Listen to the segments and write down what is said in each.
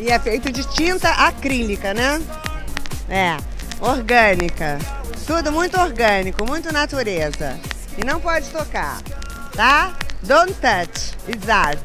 E é feito de tinta acrílica, né? É, orgânica. Tudo muito orgânico, muito natureza. E não pode tocar, tá? Don't touch. Art.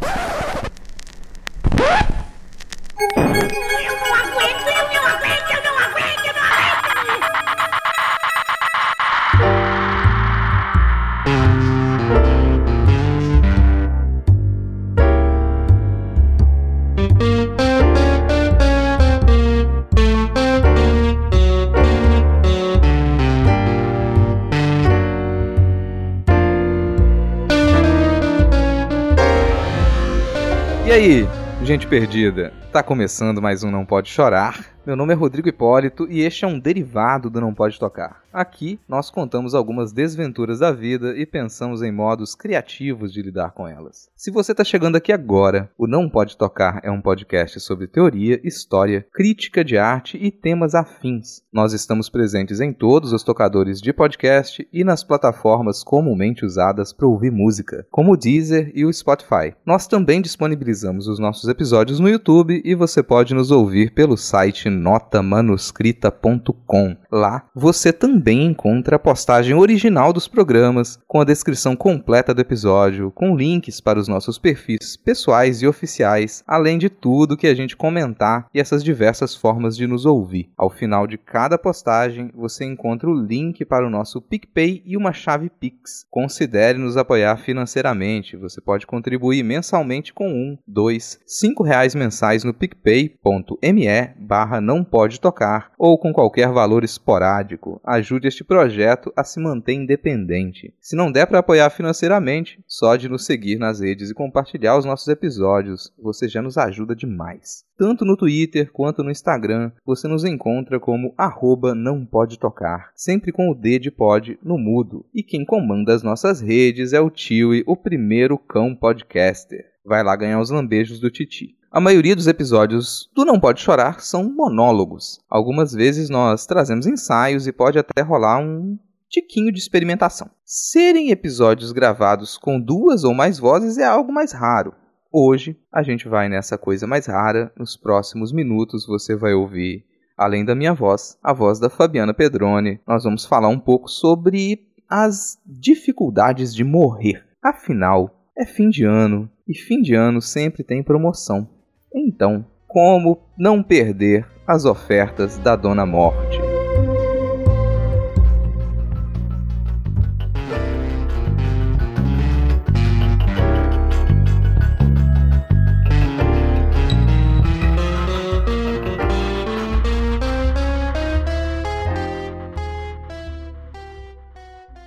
Perdida? Tá começando mais um Não Pode Chorar. Meu nome é Rodrigo Hipólito e este é um derivado do Não Pode Tocar. Aqui nós contamos algumas desventuras da vida e pensamos em modos criativos de lidar com elas. Se você está chegando aqui agora, o Não Pode Tocar é um podcast sobre teoria, história, crítica de arte e temas afins. Nós estamos presentes em todos os tocadores de podcast e nas plataformas comumente usadas para ouvir música, como o Deezer e o Spotify. Nós também disponibilizamos os nossos episódios no YouTube e você pode nos ouvir pelo site notamanuscrita.com. Lá você também encontra a postagem original dos programas, com a descrição completa do episódio, com links para os nossos perfis pessoais e oficiais, além de tudo que a gente comentar e essas diversas formas de nos ouvir. Ao final de cada postagem, você encontra o link para o nosso PicPay e uma chave Pix. Considere nos apoiar financeiramente. Você pode contribuir mensalmente com um, dois, cinco reais mensais no picpay.me barra não pode tocar ou com qualquer valor esporádico. Ajude este projeto a se manter independente. Se não der para apoiar financeiramente, só de nos seguir nas redes e compartilhar os nossos episódios, você já nos ajuda demais. Tanto no Twitter quanto no Instagram, você nos encontra como arroba não pode tocar, sempre com o D de pod no mudo. E quem comanda as nossas redes é o Tiwi, o primeiro cão podcaster. Vai lá ganhar os lambejos do Titi. A maioria dos episódios do Não Pode Chorar são monólogos. Algumas vezes nós trazemos ensaios e pode até rolar um tiquinho de experimentação. Serem episódios gravados com duas ou mais vozes é algo mais raro. Hoje a gente vai nessa coisa mais rara. Nos próximos minutos você vai ouvir, além da minha voz, a voz da Fabiana Pedrone. Nós vamos falar um pouco sobre as dificuldades de morrer. Afinal, é fim de ano e fim de ano sempre tem promoção. Então, como não perder as ofertas da Dona Morte?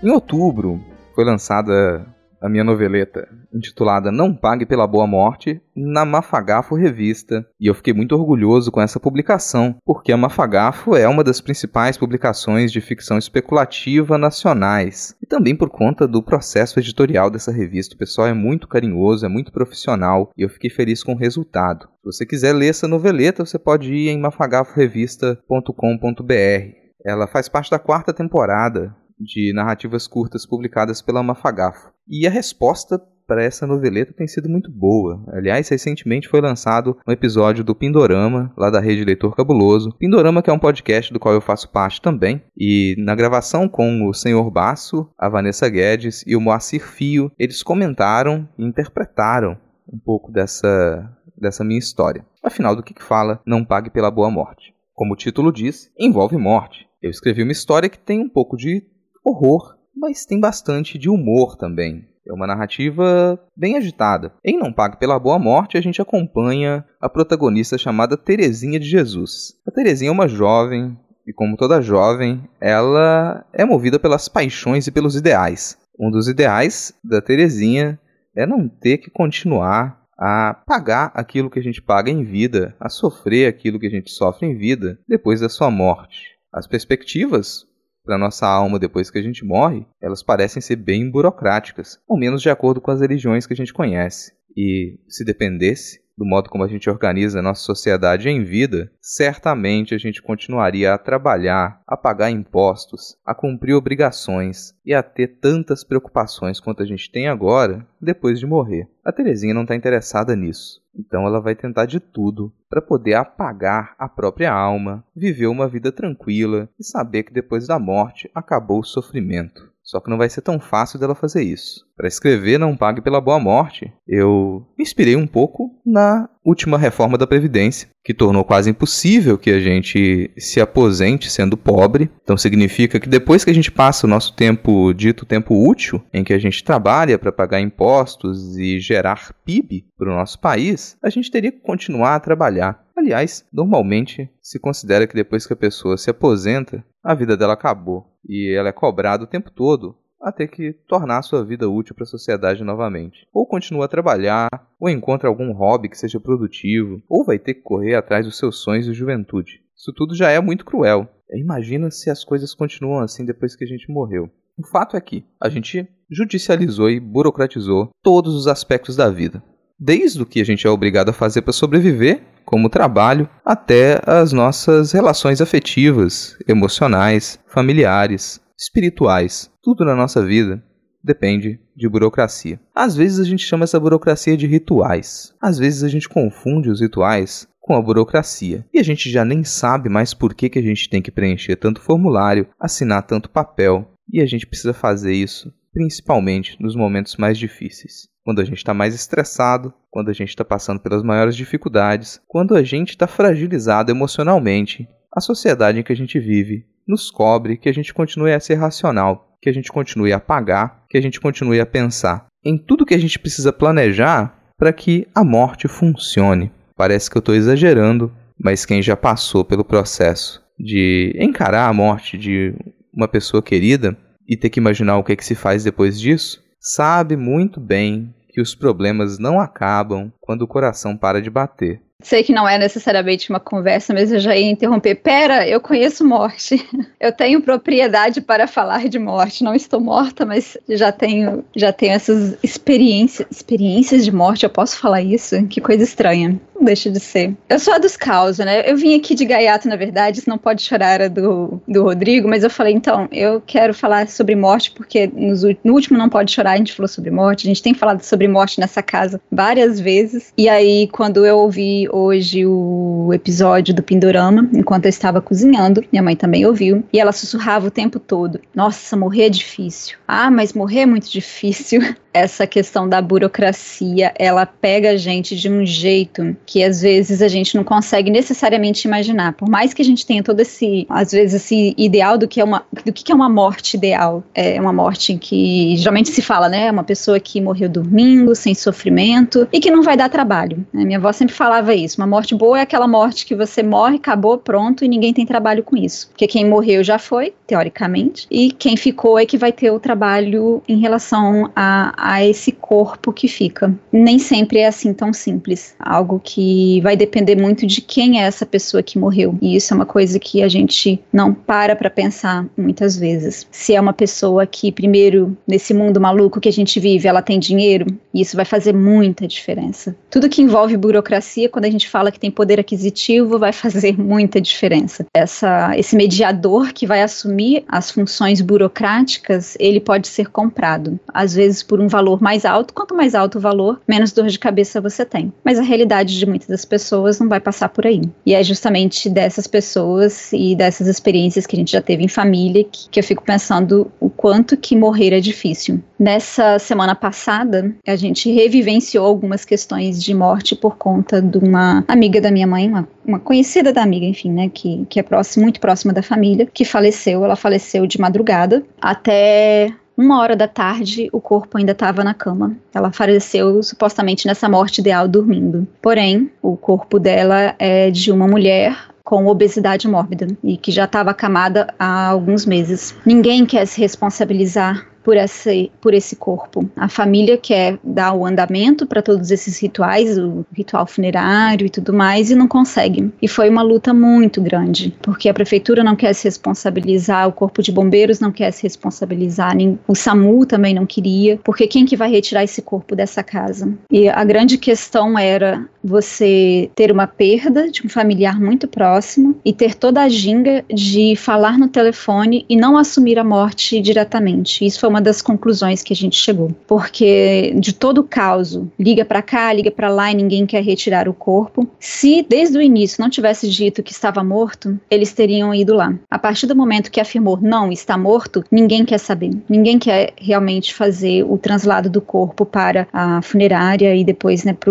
Em outubro foi lançada a minha noveleta, intitulada Não Pague pela Boa Morte, na Mafagafo Revista. E eu fiquei muito orgulhoso com essa publicação, porque a Mafagafo é uma das principais publicações de ficção especulativa nacionais. E também por conta do processo editorial dessa revista. O pessoal é muito carinhoso, é muito profissional, e eu fiquei feliz com o resultado. Se você quiser ler essa noveleta, você pode ir em mafagaforevista.com.br. Ela faz parte da quarta temporada de narrativas curtas publicadas pela Mafagafo. E a resposta para essa noveleta tem sido muito boa. Aliás, recentemente foi lançado um episódio do Pindorama, lá da rede Leitor Cabuloso. Pindorama que é um podcast do qual eu faço parte também. E na gravação com o Senhor Basso, a Vanessa Guedes e o Moacir Fio, eles comentaram e interpretaram um pouco dessa, dessa minha história. Afinal, do que, que fala Não Pague pela Boa Morte? Como o título diz, envolve morte. Eu escrevi uma história que tem um pouco de horror, mas tem bastante de humor também. É uma narrativa bem agitada. Em Não Pague pela Boa Morte, a gente acompanha a protagonista chamada Terezinha de Jesus. A Terezinha é uma jovem, e como toda jovem, ela é movida pelas paixões e pelos ideais. Um dos ideais da Terezinha é não ter que continuar a pagar aquilo que a gente paga em vida, a sofrer aquilo que a gente sofre em vida depois da sua morte. As perspectivas para nossa alma depois que a gente morre, elas parecem ser bem burocráticas, ao menos de acordo com as religiões que a gente conhece. E se dependesse, do modo como a gente organiza a nossa sociedade em vida, certamente a gente continuaria a trabalhar, a pagar impostos, a cumprir obrigações e a ter tantas preocupações quanto a gente tem agora depois de morrer. A Terezinha não está interessada nisso. Então ela vai tentar de tudo para poder apagar a própria alma, viver uma vida tranquila e saber que depois da morte acabou o sofrimento. Só que não vai ser tão fácil dela fazer isso. Para escrever Não Pague pela Boa Morte, eu me inspirei um pouco na última reforma da Previdência, que tornou quase impossível que a gente se aposente sendo pobre. Então significa que depois que a gente passa o nosso tempo dito tempo útil, em que a gente trabalha para pagar impostos e gerar PIB para o nosso país, a gente teria que continuar a trabalhar. Aliás, normalmente se considera que depois que a pessoa se aposenta, a vida dela acabou e ela é cobrada o tempo todo a ter que tornar sua vida útil para a sociedade novamente. Ou continua a trabalhar, ou encontra algum hobby que seja produtivo, ou vai ter que correr atrás dos seus sonhos de juventude. Isso tudo já é muito cruel. Imagina se as coisas continuam assim depois que a gente morreu. O fato é que a gente judicializou e burocratizou todos os aspectos da vida. Desde o que a gente é obrigado a fazer para sobreviver, como trabalho, até as nossas relações afetivas, emocionais, familiares, espirituais. Tudo na nossa vida depende de burocracia. Às vezes a gente chama essa burocracia de rituais. Às vezes a gente confunde os rituais com a burocracia. E a gente já nem sabe mais por que, que a gente tem que preencher tanto formulário, assinar tanto papel. E a gente precisa fazer isso principalmente nos momentos mais difíceis quando a gente está mais estressado, quando a gente está passando pelas maiores dificuldades, quando a gente está fragilizado emocionalmente. A sociedade em que a gente vive nos cobre que a gente continue a ser racional, que a gente continue a pagar, que a gente continue a pensar em tudo que a gente precisa planejar para que a morte funcione. Parece que eu estou exagerando, mas quem já passou pelo processo de encarar a morte de uma pessoa querida e ter que imaginar o que, é que se faz depois disso, sabe muito bem que os problemas não acabam quando o coração para de bater. Sei que não é necessariamente uma conversa, mas eu já ia interromper. Pera, eu conheço morte. Eu tenho propriedade para falar de morte. Não estou morta, mas já tenho, já tenho essas experiências, experiências de morte. Eu posso falar isso? Que coisa estranha. Não deixa de ser. Eu sou a dos causos, né? Eu vim aqui de gaiato, na verdade. Isso não pode chorar era do, do Rodrigo, mas eu falei, então, eu quero falar sobre morte porque nos, no último não pode chorar a gente falou sobre morte. A gente tem falado sobre morte nessa casa várias vezes. E aí, quando eu ouvi hoje o episódio do Pindorama, enquanto eu estava cozinhando. Minha mãe também ouviu. E ela sussurrava o tempo todo: Nossa, morrer é difícil. Ah, mas morrer é muito difícil. essa questão da burocracia, ela pega a gente de um jeito que às vezes a gente não consegue necessariamente imaginar. Por mais que a gente tenha todo esse, às vezes, esse ideal do que é uma, do que é uma morte ideal. É uma morte que geralmente se fala, né? Uma pessoa que morreu dormindo, sem sofrimento e que não vai dar trabalho. Né? Minha avó sempre falava isso. Uma morte boa é aquela morte que você morre, acabou, pronto e ninguém tem trabalho com isso. Porque quem morreu já foi, teoricamente, e quem ficou é que vai ter o trabalho em relação a a esse corpo que fica. Nem sempre é assim tão simples. Algo que vai depender muito de quem é essa pessoa que morreu. E isso é uma coisa que a gente não para para pensar muitas vezes. Se é uma pessoa que, primeiro, nesse mundo maluco que a gente vive, ela tem dinheiro, isso vai fazer muita diferença. Tudo que envolve burocracia, quando a gente fala que tem poder aquisitivo, vai fazer muita diferença. Essa, esse mediador que vai assumir as funções burocráticas, ele pode ser comprado. Às vezes por um valor mais alto, quanto mais alto o valor, menos dor de cabeça você tem. Mas a realidade de muitas das pessoas não vai passar por aí. E é justamente dessas pessoas e dessas experiências que a gente já teve em família que, que eu fico pensando o quanto que morrer é difícil. Nessa semana passada, a gente revivenciou algumas questões de morte por conta de uma amiga da minha mãe, uma, uma conhecida da amiga, enfim, né, que, que é próximo, muito próxima da família, que faleceu. Ela faleceu de madrugada. Até uma hora da tarde, o corpo ainda estava na cama. Ela faleceu supostamente nessa morte ideal dormindo. Porém, o corpo dela é de uma mulher com obesidade mórbida e que já estava acamada há alguns meses. Ninguém quer se responsabilizar por esse, por esse corpo. A família quer dar o andamento para todos esses rituais, o ritual funerário e tudo mais, e não consegue. E foi uma luta muito grande, porque a prefeitura não quer se responsabilizar, o corpo de bombeiros não quer se responsabilizar, nem, o SAMU também não queria, porque quem que vai retirar esse corpo dessa casa? E a grande questão era você ter uma perda de um familiar muito próximo e ter toda a ginga de falar no telefone e não assumir a morte diretamente. Isso foi uma das conclusões que a gente chegou, porque de todo o caos, liga para cá, liga para lá e ninguém quer retirar o corpo. Se desde o início não tivesse dito que estava morto, eles teriam ido lá. A partir do momento que afirmou não, está morto, ninguém quer saber. Ninguém quer realmente fazer o translado do corpo para a funerária e depois né, para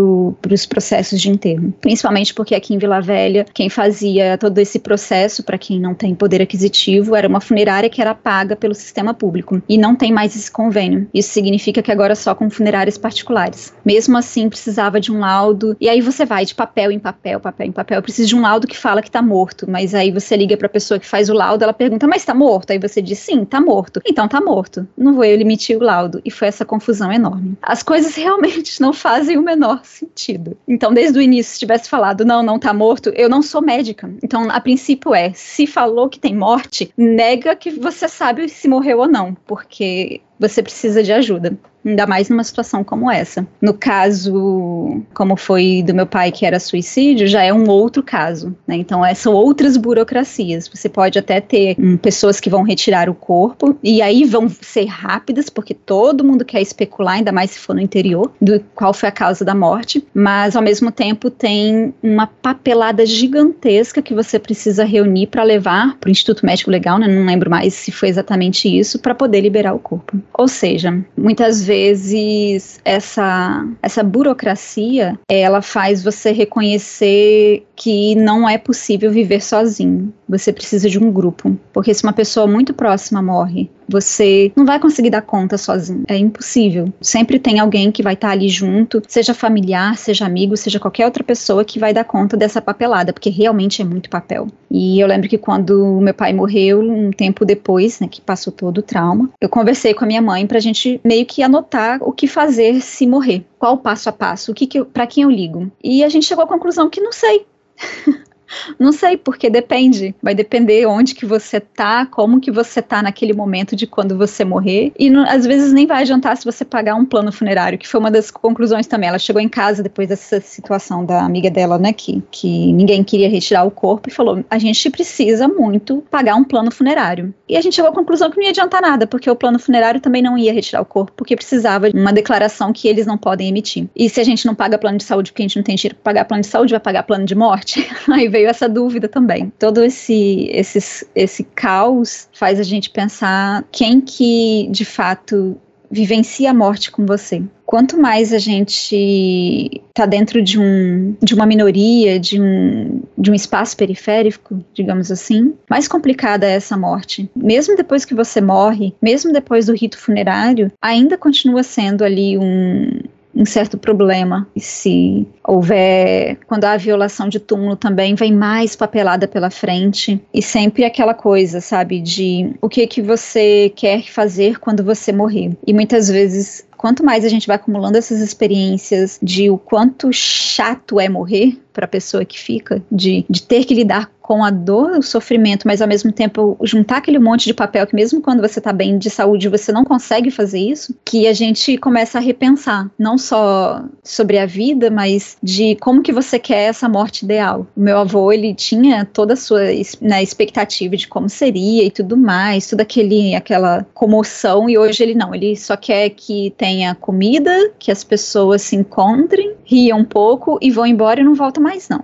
os processos de enterro. Principalmente porque aqui em Vila Velha, quem fazia todo esse processo, para quem não tem poder aquisitivo, era uma funerária que era paga pelo sistema público. E não tem mais esse convênio. Isso significa que agora só com funerárias particulares. Mesmo assim, precisava de um laudo. E aí você vai de papel em papel, papel em papel. Eu preciso de um laudo que fala que tá morto. Mas aí você liga pra pessoa que faz o laudo, ela pergunta, mas tá morto? Aí você diz, sim, tá morto. Então tá morto. Não vou eu emitir o laudo. E foi essa confusão enorme. As coisas realmente não fazem o menor sentido. Então, desde o início, se tivesse falado, não, não tá morto, eu não sou médica. Então, a princípio é, se falou que tem morte, nega que você sabe se morreu ou não, porque they você precisa de ajuda ainda mais numa situação como essa. No caso, como foi do meu pai, que era suicídio, já é um outro caso, né? Então, é, são outras burocracias. Você pode até ter hum, pessoas que vão retirar o corpo, e aí vão ser rápidas, porque todo mundo quer especular, ainda mais se for no interior, do qual foi a causa da morte, mas ao mesmo tempo tem uma papelada gigantesca que você precisa reunir para levar para o Instituto Médico Legal, né? Não lembro mais se foi exatamente isso, para poder liberar o corpo. Ou seja, muitas vezes essa essa burocracia ela faz você reconhecer que não é possível viver sozinho. Você precisa de um grupo, porque se uma pessoa muito próxima morre, você não vai conseguir dar conta sozinho. É impossível. Sempre tem alguém que vai estar ali junto, seja familiar, seja amigo, seja qualquer outra pessoa que vai dar conta dessa papelada, porque realmente é muito papel. E eu lembro que quando meu pai morreu, um tempo depois, né, que passou todo o trauma, eu conversei com a minha mãe pra gente meio que anotar o que fazer se morrer. Qual o passo a passo, o que, que para quem eu ligo. E a gente chegou à conclusão que não sei. Não sei, porque depende. Vai depender onde que você tá, como que você tá naquele momento de quando você morrer. E não, às vezes nem vai adiantar se você pagar um plano funerário, que foi uma das conclusões também. Ela chegou em casa depois dessa situação da amiga dela, né, que, que ninguém queria retirar o corpo e falou: a gente precisa muito pagar um plano funerário. E a gente chegou à conclusão que não ia adiantar nada, porque o plano funerário também não ia retirar o corpo, porque precisava de uma declaração que eles não podem emitir. E se a gente não paga plano de saúde porque a gente não tem dinheiro para pagar plano de saúde, vai pagar plano de morte? Aí veio veio essa dúvida também. Todo esse, esse, esse caos faz a gente pensar quem que de fato vivencia a morte com você. Quanto mais a gente está dentro de, um, de uma minoria, de um, de um espaço periférico, digamos assim, mais complicada é essa morte. Mesmo depois que você morre, mesmo depois do rito funerário, ainda continua sendo ali um, um certo problema. E se houver, quando há violação de túmulo também, vem mais papelada pela frente. E sempre aquela coisa, sabe, de o que que você quer fazer quando você morrer. E muitas vezes quanto mais a gente vai acumulando essas experiências de o quanto chato é morrer para a pessoa que fica, de, de ter que lidar com a dor, o sofrimento, mas ao mesmo tempo juntar aquele monte de papel que mesmo quando você tá bem de saúde você não consegue fazer isso, que a gente começa a repensar, não só sobre a vida, mas de como que você quer essa morte ideal. O meu avô, ele tinha toda a sua né, expectativa de como seria e tudo mais, toda aquele, aquela comoção, e hoje ele não, ele só quer que tenha comida, que as pessoas se encontrem, riam um pouco e vão embora e não voltam mais não.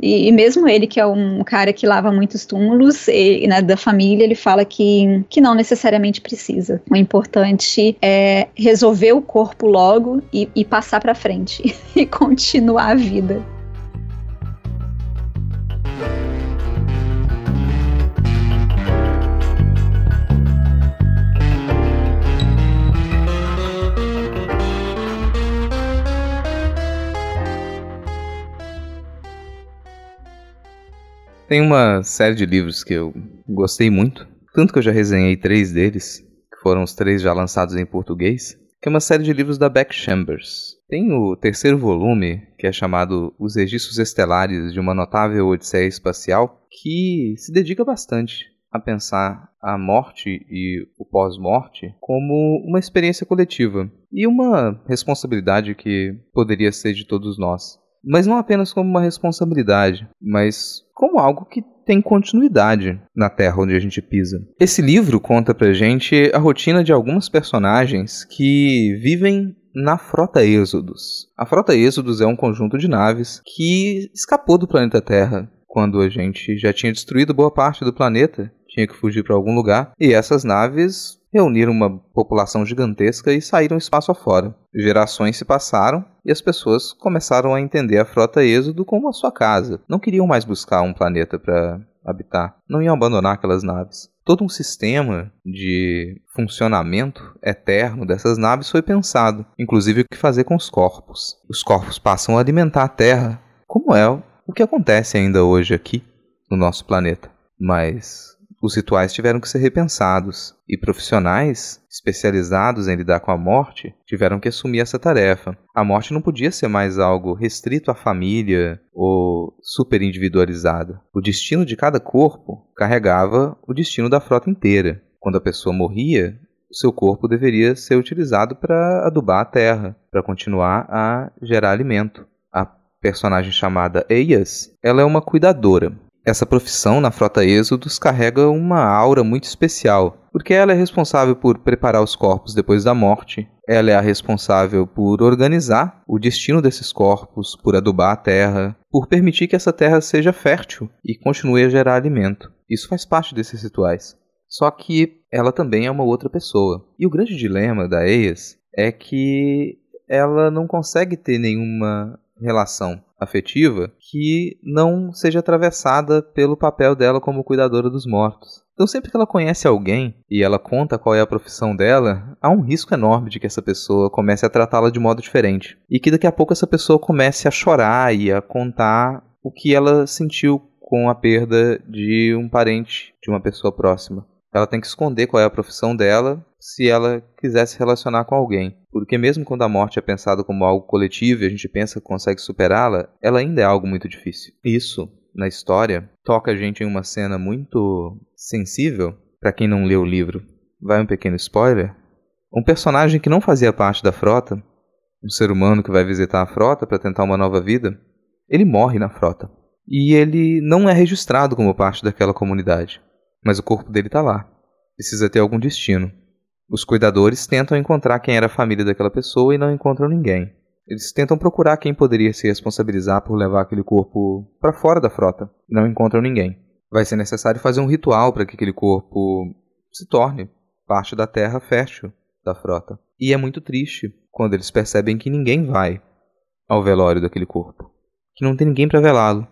E, e mesmo ele, que é um cara que lava muitos túmulos né, da família, ele fala que, que não necessariamente precisa. O importante é resolver o corpo logo e, e passar para frente e continuar a vida. Tem uma série de livros que eu gostei muito, tanto que eu já resenhei três deles, foram os três já lançados em português, que é uma série de livros da Beck Chambers. Tem o terceiro volume, que é chamado Os Registros Estelares de uma Notável Odisseia Espacial, que se dedica bastante a pensar a morte e o pós-morte como uma experiência coletiva e uma responsabilidade que poderia ser de todos nós. Mas não apenas como uma responsabilidade, mas como algo que tem continuidade na terra onde a gente pisa. Esse livro conta pra gente a rotina de algumas personagens que vivem na Frota Êxodos. A Frota Êxodos é um conjunto de naves que escapou do planeta Terra quando a gente já tinha destruído boa parte do planeta, tinha que fugir para algum lugar, e essas naves reuniram uma população gigantesca e saíram espaço afora. Gerações se passaram e as pessoas começaram a entender a frota Êxodo como a sua casa. Não queriam mais buscar um planeta para habitar, não iam abandonar aquelas naves. Todo um sistema de funcionamento eterno dessas naves foi pensado, inclusive o que fazer com os corpos. Os corpos passam a alimentar a Terra, como é o que acontece ainda hoje aqui no nosso planeta. Mas os rituais tiveram que ser repensados e profissionais especializados em lidar com a morte tiveram que assumir essa tarefa. A morte não podia ser mais algo restrito à família ou super individualizado. O destino de cada corpo carregava o destino da frota inteira. Quando a pessoa morria, o seu corpo deveria ser utilizado para adubar a terra, para continuar a gerar alimento. A personagem chamada Eias, ela é uma cuidadora. Essa profissão na Frota Êxodos carrega uma aura muito especial, porque ela é responsável por preparar os corpos depois da morte, ela é a responsável por organizar o destino desses corpos, por adubar a terra, por permitir que essa terra seja fértil e continue a gerar alimento. Isso faz parte desses rituais. Só que ela também é uma outra pessoa. E o grande dilema da Eias é que ela não consegue ter nenhuma relação afetiva que não seja atravessada pelo papel dela como cuidadora dos mortos. Então, sempre que ela conhece alguém e ela conta qual é a profissão dela, há um risco enorme de que essa pessoa comece a tratá-la de modo diferente. E que daqui a pouco essa pessoa comece a chorar e a contar o que ela sentiu com a perda de um parente, de uma pessoa próxima. Ela tem que esconder qual é a profissão dela se ela quiser se relacionar com alguém. Porque mesmo quando a morte é pensada como algo coletivo e a gente pensa que consegue superá-la, ela ainda é algo muito difícil. Isso, na história, toca a gente em uma cena muito sensível. Para quem não leu o livro, vai um pequeno spoiler. Um personagem que não fazia parte da frota, um ser humano que vai visitar a frota para tentar uma nova vida, ele morre na frota. E ele não é registrado como parte daquela comunidade, mas o corpo dele está lá. Precisa ter algum destino. Os cuidadores tentam encontrar quem era a família daquela pessoa e não encontram ninguém. Eles tentam procurar quem poderia se responsabilizar por levar aquele corpo para fora da frota e não encontram ninguém. Vai ser necessário fazer um ritual para que aquele corpo se torne parte da terra fértil da frota. E é muito triste quando eles percebem que ninguém vai ao velório daquele corpo, que não tem ninguém para velá-lo.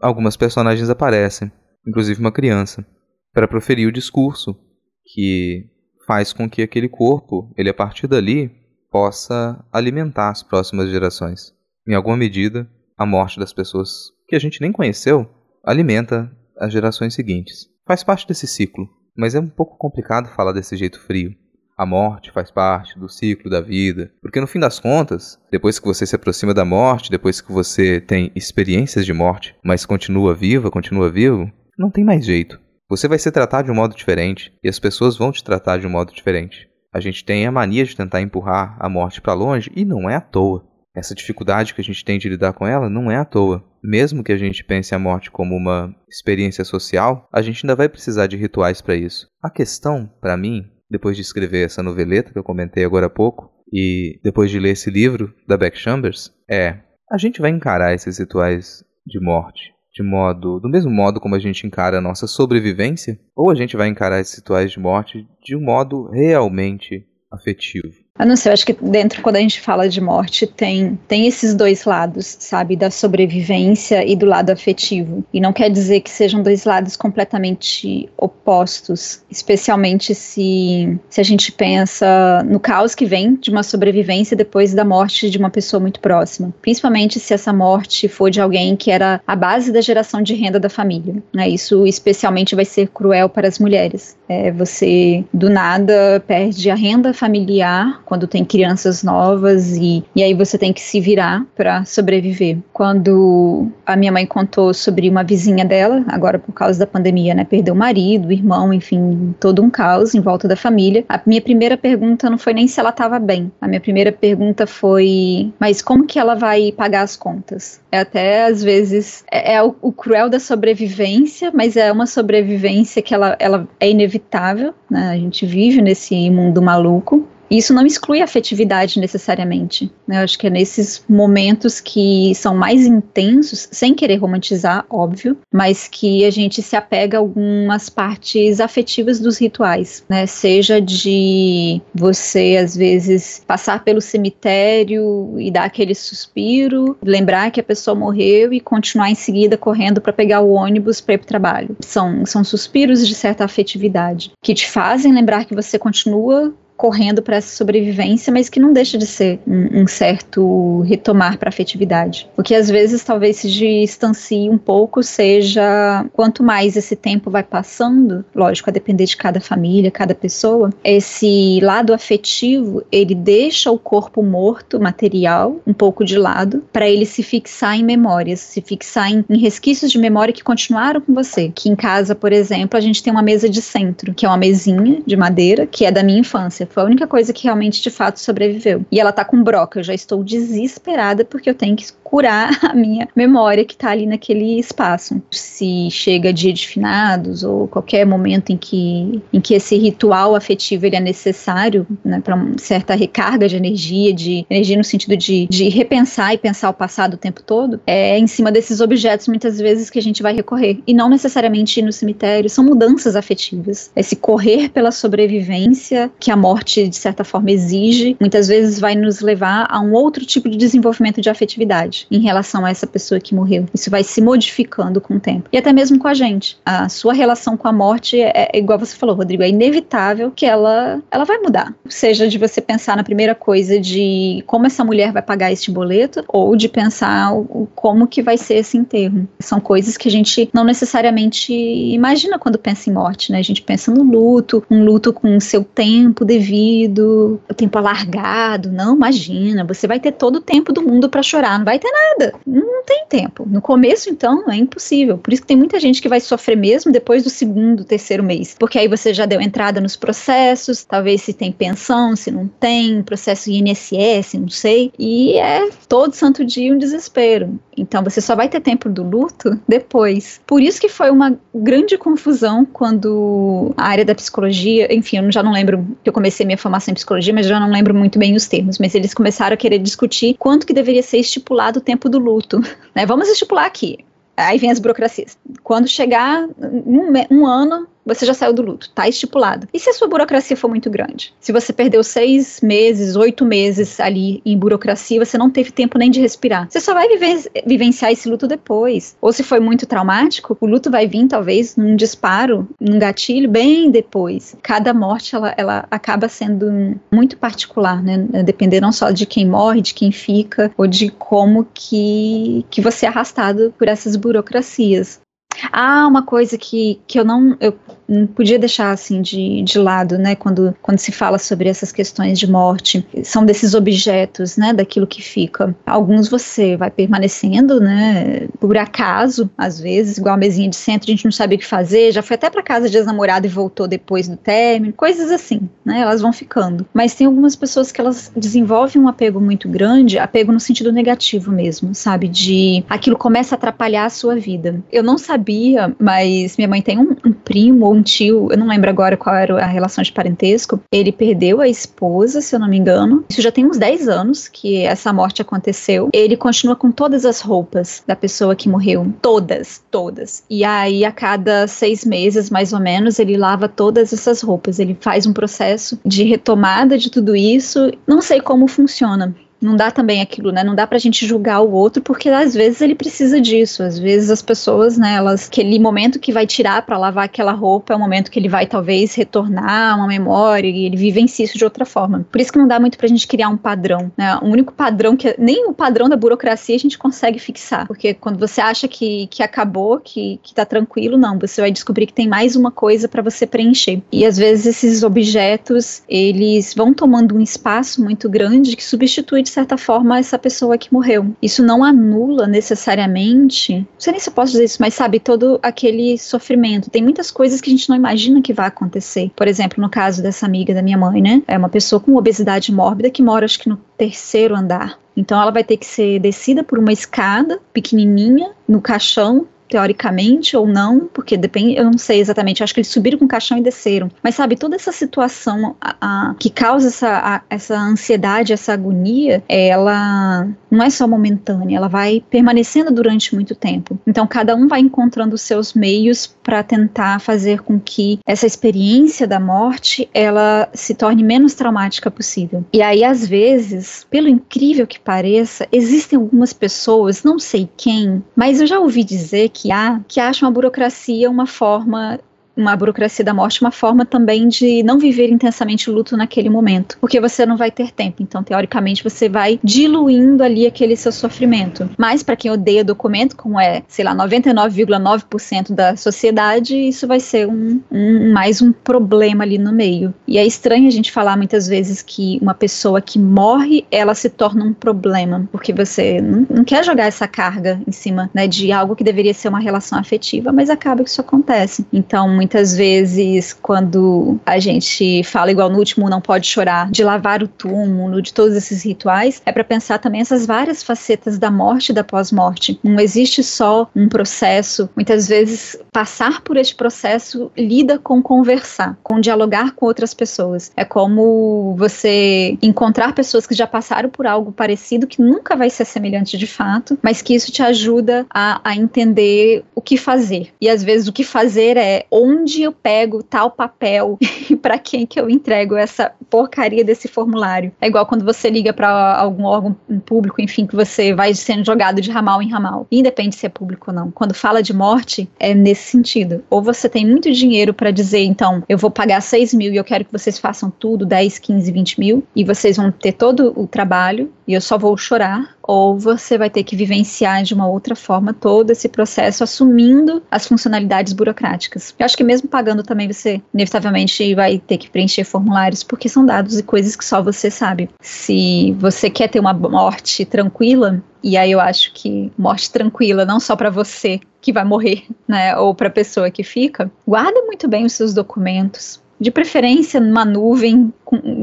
Algumas personagens aparecem, inclusive uma criança, para proferir o discurso que faz com que aquele corpo, ele a partir dali, possa alimentar as próximas gerações. Em alguma medida, a morte das pessoas que a gente nem conheceu alimenta as gerações seguintes. Faz parte desse ciclo, mas é um pouco complicado falar desse jeito frio. A morte faz parte do ciclo da vida, porque no fim das contas, depois que você se aproxima da morte, depois que você tem experiências de morte, mas continua viva, continua vivo, não tem mais jeito. Você vai ser tratado de um modo diferente e as pessoas vão te tratar de um modo diferente. A gente tem a mania de tentar empurrar a morte para longe e não é à toa. Essa dificuldade que a gente tem de lidar com ela não é à toa. Mesmo que a gente pense a morte como uma experiência social, a gente ainda vai precisar de rituais para isso. A questão, para mim, depois de escrever essa noveleta que eu comentei agora há pouco, e depois de ler esse livro da Beck Chambers, é: a gente vai encarar esses rituais de morte de modo, do mesmo modo como a gente encara a nossa sobrevivência, ou a gente vai encarar esses rituais de morte de um modo realmente afetivo. Eu não sei, eu acho que dentro, quando a gente fala de morte, tem, tem esses dois lados, sabe? Da sobrevivência e do lado afetivo. E não quer dizer que sejam dois lados completamente opostos, especialmente se, se a gente pensa no caos que vem de uma sobrevivência depois da morte de uma pessoa muito próxima. Principalmente se essa morte for de alguém que era a base da geração de renda da família. Né? Isso especialmente vai ser cruel para as mulheres. É, você do nada perde a renda familiar quando tem crianças novas e, e aí você tem que se virar para sobreviver. Quando a minha mãe contou sobre uma vizinha dela, agora por causa da pandemia, né, perdeu o marido, o irmão, enfim, todo um caos em volta da família. A minha primeira pergunta não foi nem se ela estava bem. A minha primeira pergunta foi: mas como que ela vai pagar as contas? É até às vezes é, é o, o, cruel da sobrevivência, mas é uma sobrevivência que ela, ela é inevitável. Né? A gente vive nesse mundo maluco. Isso não exclui a afetividade necessariamente. Né? Eu acho que é nesses momentos que são mais intensos, sem querer romantizar, óbvio, mas que a gente se apega a algumas partes afetivas dos rituais, né? Seja de você, às vezes, passar pelo cemitério e dar aquele suspiro, lembrar que a pessoa morreu e continuar em seguida correndo para pegar o ônibus para ir para o trabalho. São, são suspiros de certa afetividade que te fazem lembrar que você continua correndo para essa sobrevivência, mas que não deixa de ser um, um certo retomar para a afetividade. O que às vezes talvez se distancie um pouco seja quanto mais esse tempo vai passando, lógico, a depender de cada família, cada pessoa, esse lado afetivo, ele deixa o corpo morto, material, um pouco de lado, para ele se fixar em memórias, se fixar em, em resquícios de memória que continuaram com você. Que em casa, por exemplo, a gente tem uma mesa de centro, que é uma mesinha de madeira, que é da minha infância foi a única coisa que realmente de fato sobreviveu. E ela tá com broca. Eu já estou desesperada porque eu tenho que curar a minha memória que tá ali naquele espaço. Se chega dia de finados ou qualquer momento em que, em que esse ritual afetivo ele é necessário né, para uma certa recarga de energia, de energia no sentido de, de repensar e pensar o passado o tempo todo, é em cima desses objetos muitas vezes que a gente vai recorrer. E não necessariamente ir no cemitério, são mudanças afetivas. Esse correr pela sobrevivência que a morte morte, de certa forma, exige, muitas vezes vai nos levar a um outro tipo de desenvolvimento de afetividade em relação a essa pessoa que morreu. Isso vai se modificando com o tempo. E até mesmo com a gente. A sua relação com a morte é, é igual você falou, Rodrigo, é inevitável que ela, ela vai mudar. Seja de você pensar na primeira coisa de como essa mulher vai pagar este boleto, ou de pensar o, como que vai ser esse enterro. São coisas que a gente não necessariamente imagina quando pensa em morte, né? A gente pensa no luto, um luto com seu tempo devido devido, o tempo alargado. Não, imagina, você vai ter todo o tempo do mundo para chorar, não vai ter nada. Não tem tempo. No começo, então, é impossível. Por isso que tem muita gente que vai sofrer mesmo depois do segundo, terceiro mês. Porque aí você já deu entrada nos processos, talvez se tem pensão, se não tem, processo INSS, não sei. E é todo santo dia um desespero. Então você só vai ter tempo do luto depois. Por isso que foi uma grande confusão quando a área da psicologia, enfim, eu já não lembro que eu comecei comecei minha formação em psicologia, mas já não lembro muito bem os termos, mas eles começaram a querer discutir quanto que deveria ser estipulado o tempo do luto. Né? Vamos estipular aqui. Aí vem as burocracias. Quando chegar um, um ano, você já saiu do luto, tá estipulado. E se a sua burocracia for muito grande? Se você perdeu seis meses, oito meses ali em burocracia, você não teve tempo nem de respirar. Você só vai viver, vivenciar esse luto depois. Ou se foi muito traumático, o luto vai vir talvez num disparo, num gatilho, bem depois. Cada morte, ela, ela acaba sendo muito particular, né? Depender não só de quem morre, de quem fica, ou de como que, que você é arrastado por essas burocracias. Ah, uma coisa que, que eu não eu não podia deixar assim de, de lado, né, quando, quando se fala sobre essas questões de morte, são desses objetos, né, daquilo que fica. Alguns você vai permanecendo, né, por acaso, às vezes, igual a mesinha de centro, a gente não sabe o que fazer, já foi até para casa de ex-namorado e voltou depois do término, coisas assim, né, elas vão ficando. Mas tem algumas pessoas que elas desenvolvem um apego muito grande, apego no sentido negativo mesmo, sabe, de aquilo começa a atrapalhar a sua vida. Eu não sabia sabia, mas minha mãe tem um, um primo ou um tio, eu não lembro agora qual era a relação de parentesco. Ele perdeu a esposa, se eu não me engano. Isso já tem uns 10 anos que essa morte aconteceu. Ele continua com todas as roupas da pessoa que morreu. Todas, todas. E aí, a cada seis meses, mais ou menos, ele lava todas essas roupas. Ele faz um processo de retomada de tudo isso. Não sei como funciona não dá também aquilo, né? Não dá pra gente julgar o outro, porque às vezes ele precisa disso. Às vezes as pessoas, né, elas, aquele momento que vai tirar para lavar aquela roupa é o momento que ele vai talvez retornar uma memória e ele vivencia isso de outra forma. Por isso que não dá muito pra gente criar um padrão, né? O único padrão que nem o padrão da burocracia a gente consegue fixar, porque quando você acha que, que acabou, que, que tá tranquilo, não, você vai descobrir que tem mais uma coisa para você preencher. E às vezes esses objetos, eles vão tomando um espaço muito grande que substitui de certa forma essa pessoa que morreu. Isso não anula necessariamente, não sei nem se eu posso dizer isso, mas sabe, todo aquele sofrimento. Tem muitas coisas que a gente não imagina que vai acontecer. Por exemplo, no caso dessa amiga da minha mãe, né? É uma pessoa com obesidade mórbida que mora, acho que no terceiro andar. Então ela vai ter que ser descida por uma escada pequenininha no caixão teoricamente ou não, porque depende, eu não sei exatamente, acho que eles subiram com o caixão e desceram. Mas sabe, toda essa situação a, a, que causa essa, a, essa ansiedade, essa agonia, ela não é só momentânea, ela vai permanecendo durante muito tempo. Então cada um vai encontrando os seus meios para tentar fazer com que essa experiência da morte ela se torne menos traumática possível. E aí às vezes, pelo incrível que pareça, existem algumas pessoas, não sei quem, mas eu já ouvi dizer que há que acham a burocracia uma forma uma burocracia da morte, uma forma também de não viver intensamente o luto naquele momento, porque você não vai ter tempo. Então, teoricamente, você vai diluindo ali aquele seu sofrimento. Mas para quem odeia documento, como é, sei lá, 99,9% da sociedade, isso vai ser um, um, mais um problema ali no meio. E é estranho a gente falar muitas vezes que uma pessoa que morre, ela se torna um problema, porque você não, não quer jogar essa carga em cima, né, de algo que deveria ser uma relação afetiva, mas acaba que isso acontece. Então, muitas vezes, quando a gente fala, igual no último Não Pode Chorar, de lavar o túmulo, de todos esses rituais, é para pensar também essas várias facetas da morte e da pós-morte. Não existe só um processo. Muitas vezes, passar por este processo lida com conversar, com dialogar com outras pessoas. É como você encontrar pessoas que já passaram por algo parecido, que nunca vai ser semelhante de fato, mas que isso te ajuda a, a entender o que fazer. E às vezes o que fazer é onde onde eu pego tal papel para quem que eu entrego essa porcaria desse formulário. É igual quando você liga para algum órgão público, enfim, que você vai sendo jogado de ramal em ramal. Independe se é público ou não. Quando fala de morte, é nesse sentido. Ou você tem muito dinheiro para dizer, então, eu vou pagar 6 mil e eu quero que vocês façam tudo, 10, 15, 20 mil, e vocês vão ter todo o trabalho, e eu só vou chorar, ou você vai ter que vivenciar de uma outra forma todo esse processo, assumindo as funcionalidades burocráticas. Eu acho que mesmo pagando também você, inevitavelmente, vai ter que preencher formulários, porque são dados e coisas que só você sabe. Se você quer ter uma morte tranquila, e aí eu acho que morte tranquila, não só para você que vai morrer, né, ou para a pessoa que fica, guarda muito bem os seus documentos, de preferência numa nuvem,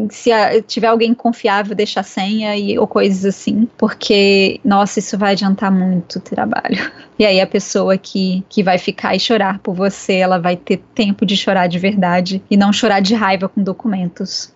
se tiver alguém confiável, deixa a senha e, ou coisas assim, porque, nossa, isso vai adiantar muito o trabalho. E aí a pessoa que, que vai ficar e chorar por você, ela vai ter tempo de chorar de verdade e não chorar de raiva com documentos.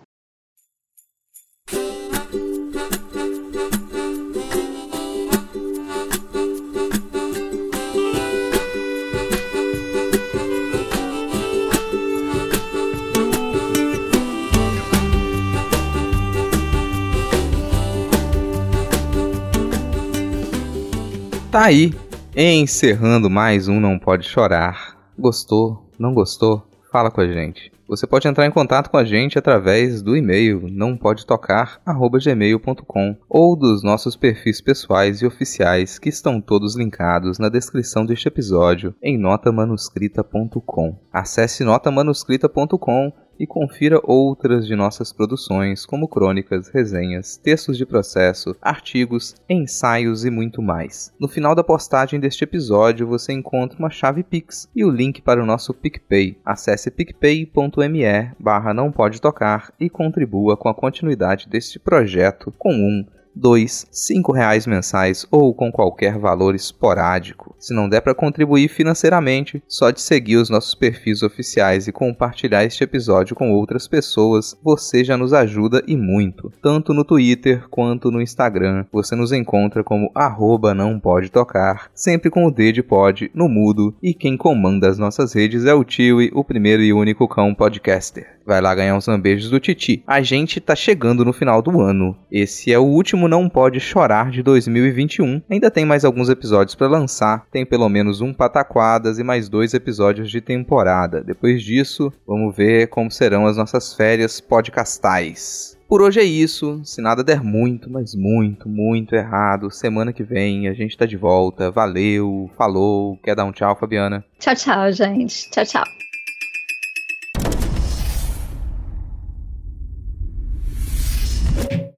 Tá aí, encerrando mais um Não Pode Chorar. Gostou? Não gostou? Fala com a gente. Você pode entrar em contato com a gente através do e-mail nãopodetocar@gmail.com ou dos nossos perfis pessoais e oficiais que estão todos linkados na descrição deste episódio em notamanuscrita.com. Acesse notamanuscrita.com e confira outras de nossas produções, como crônicas, resenhas, textos de processo, artigos, ensaios e muito mais. No final da postagem deste episódio você encontra uma chave Pix e o link para o nosso PicPay. Acesse picpay.me barra não pode tocar e contribua com a continuidade deste projeto com um dois, cinco reais mensais ou com qualquer valor esporádico. Se não der para contribuir financeiramente, só de seguir os nossos perfis oficiais e compartilhar este episódio com outras pessoas, você já nos ajuda e muito. Tanto no Twitter quanto no Instagram, você nos encontra como arroba não pode tocar, sempre com o D de pod no mudo, e quem comanda as nossas redes é o Tiwi, o primeiro e único cão podcaster. Vai lá ganhar uns lambejos do Titi. A gente tá chegando no final do ano. Esse é o último Não Pode Chorar de 2021. Ainda tem mais alguns episódios para lançar, tem pelo menos um Pataquadas e mais dois episódios de temporada. Depois disso, vamos ver como serão as nossas férias podcastais. Por hoje é isso. Se nada der muito, mas muito, muito errado, semana que vem a gente tá de volta. Valeu, falou. Quer dar um tchau, Fabiana? Tchau, tchau, gente. Tchau, tchau.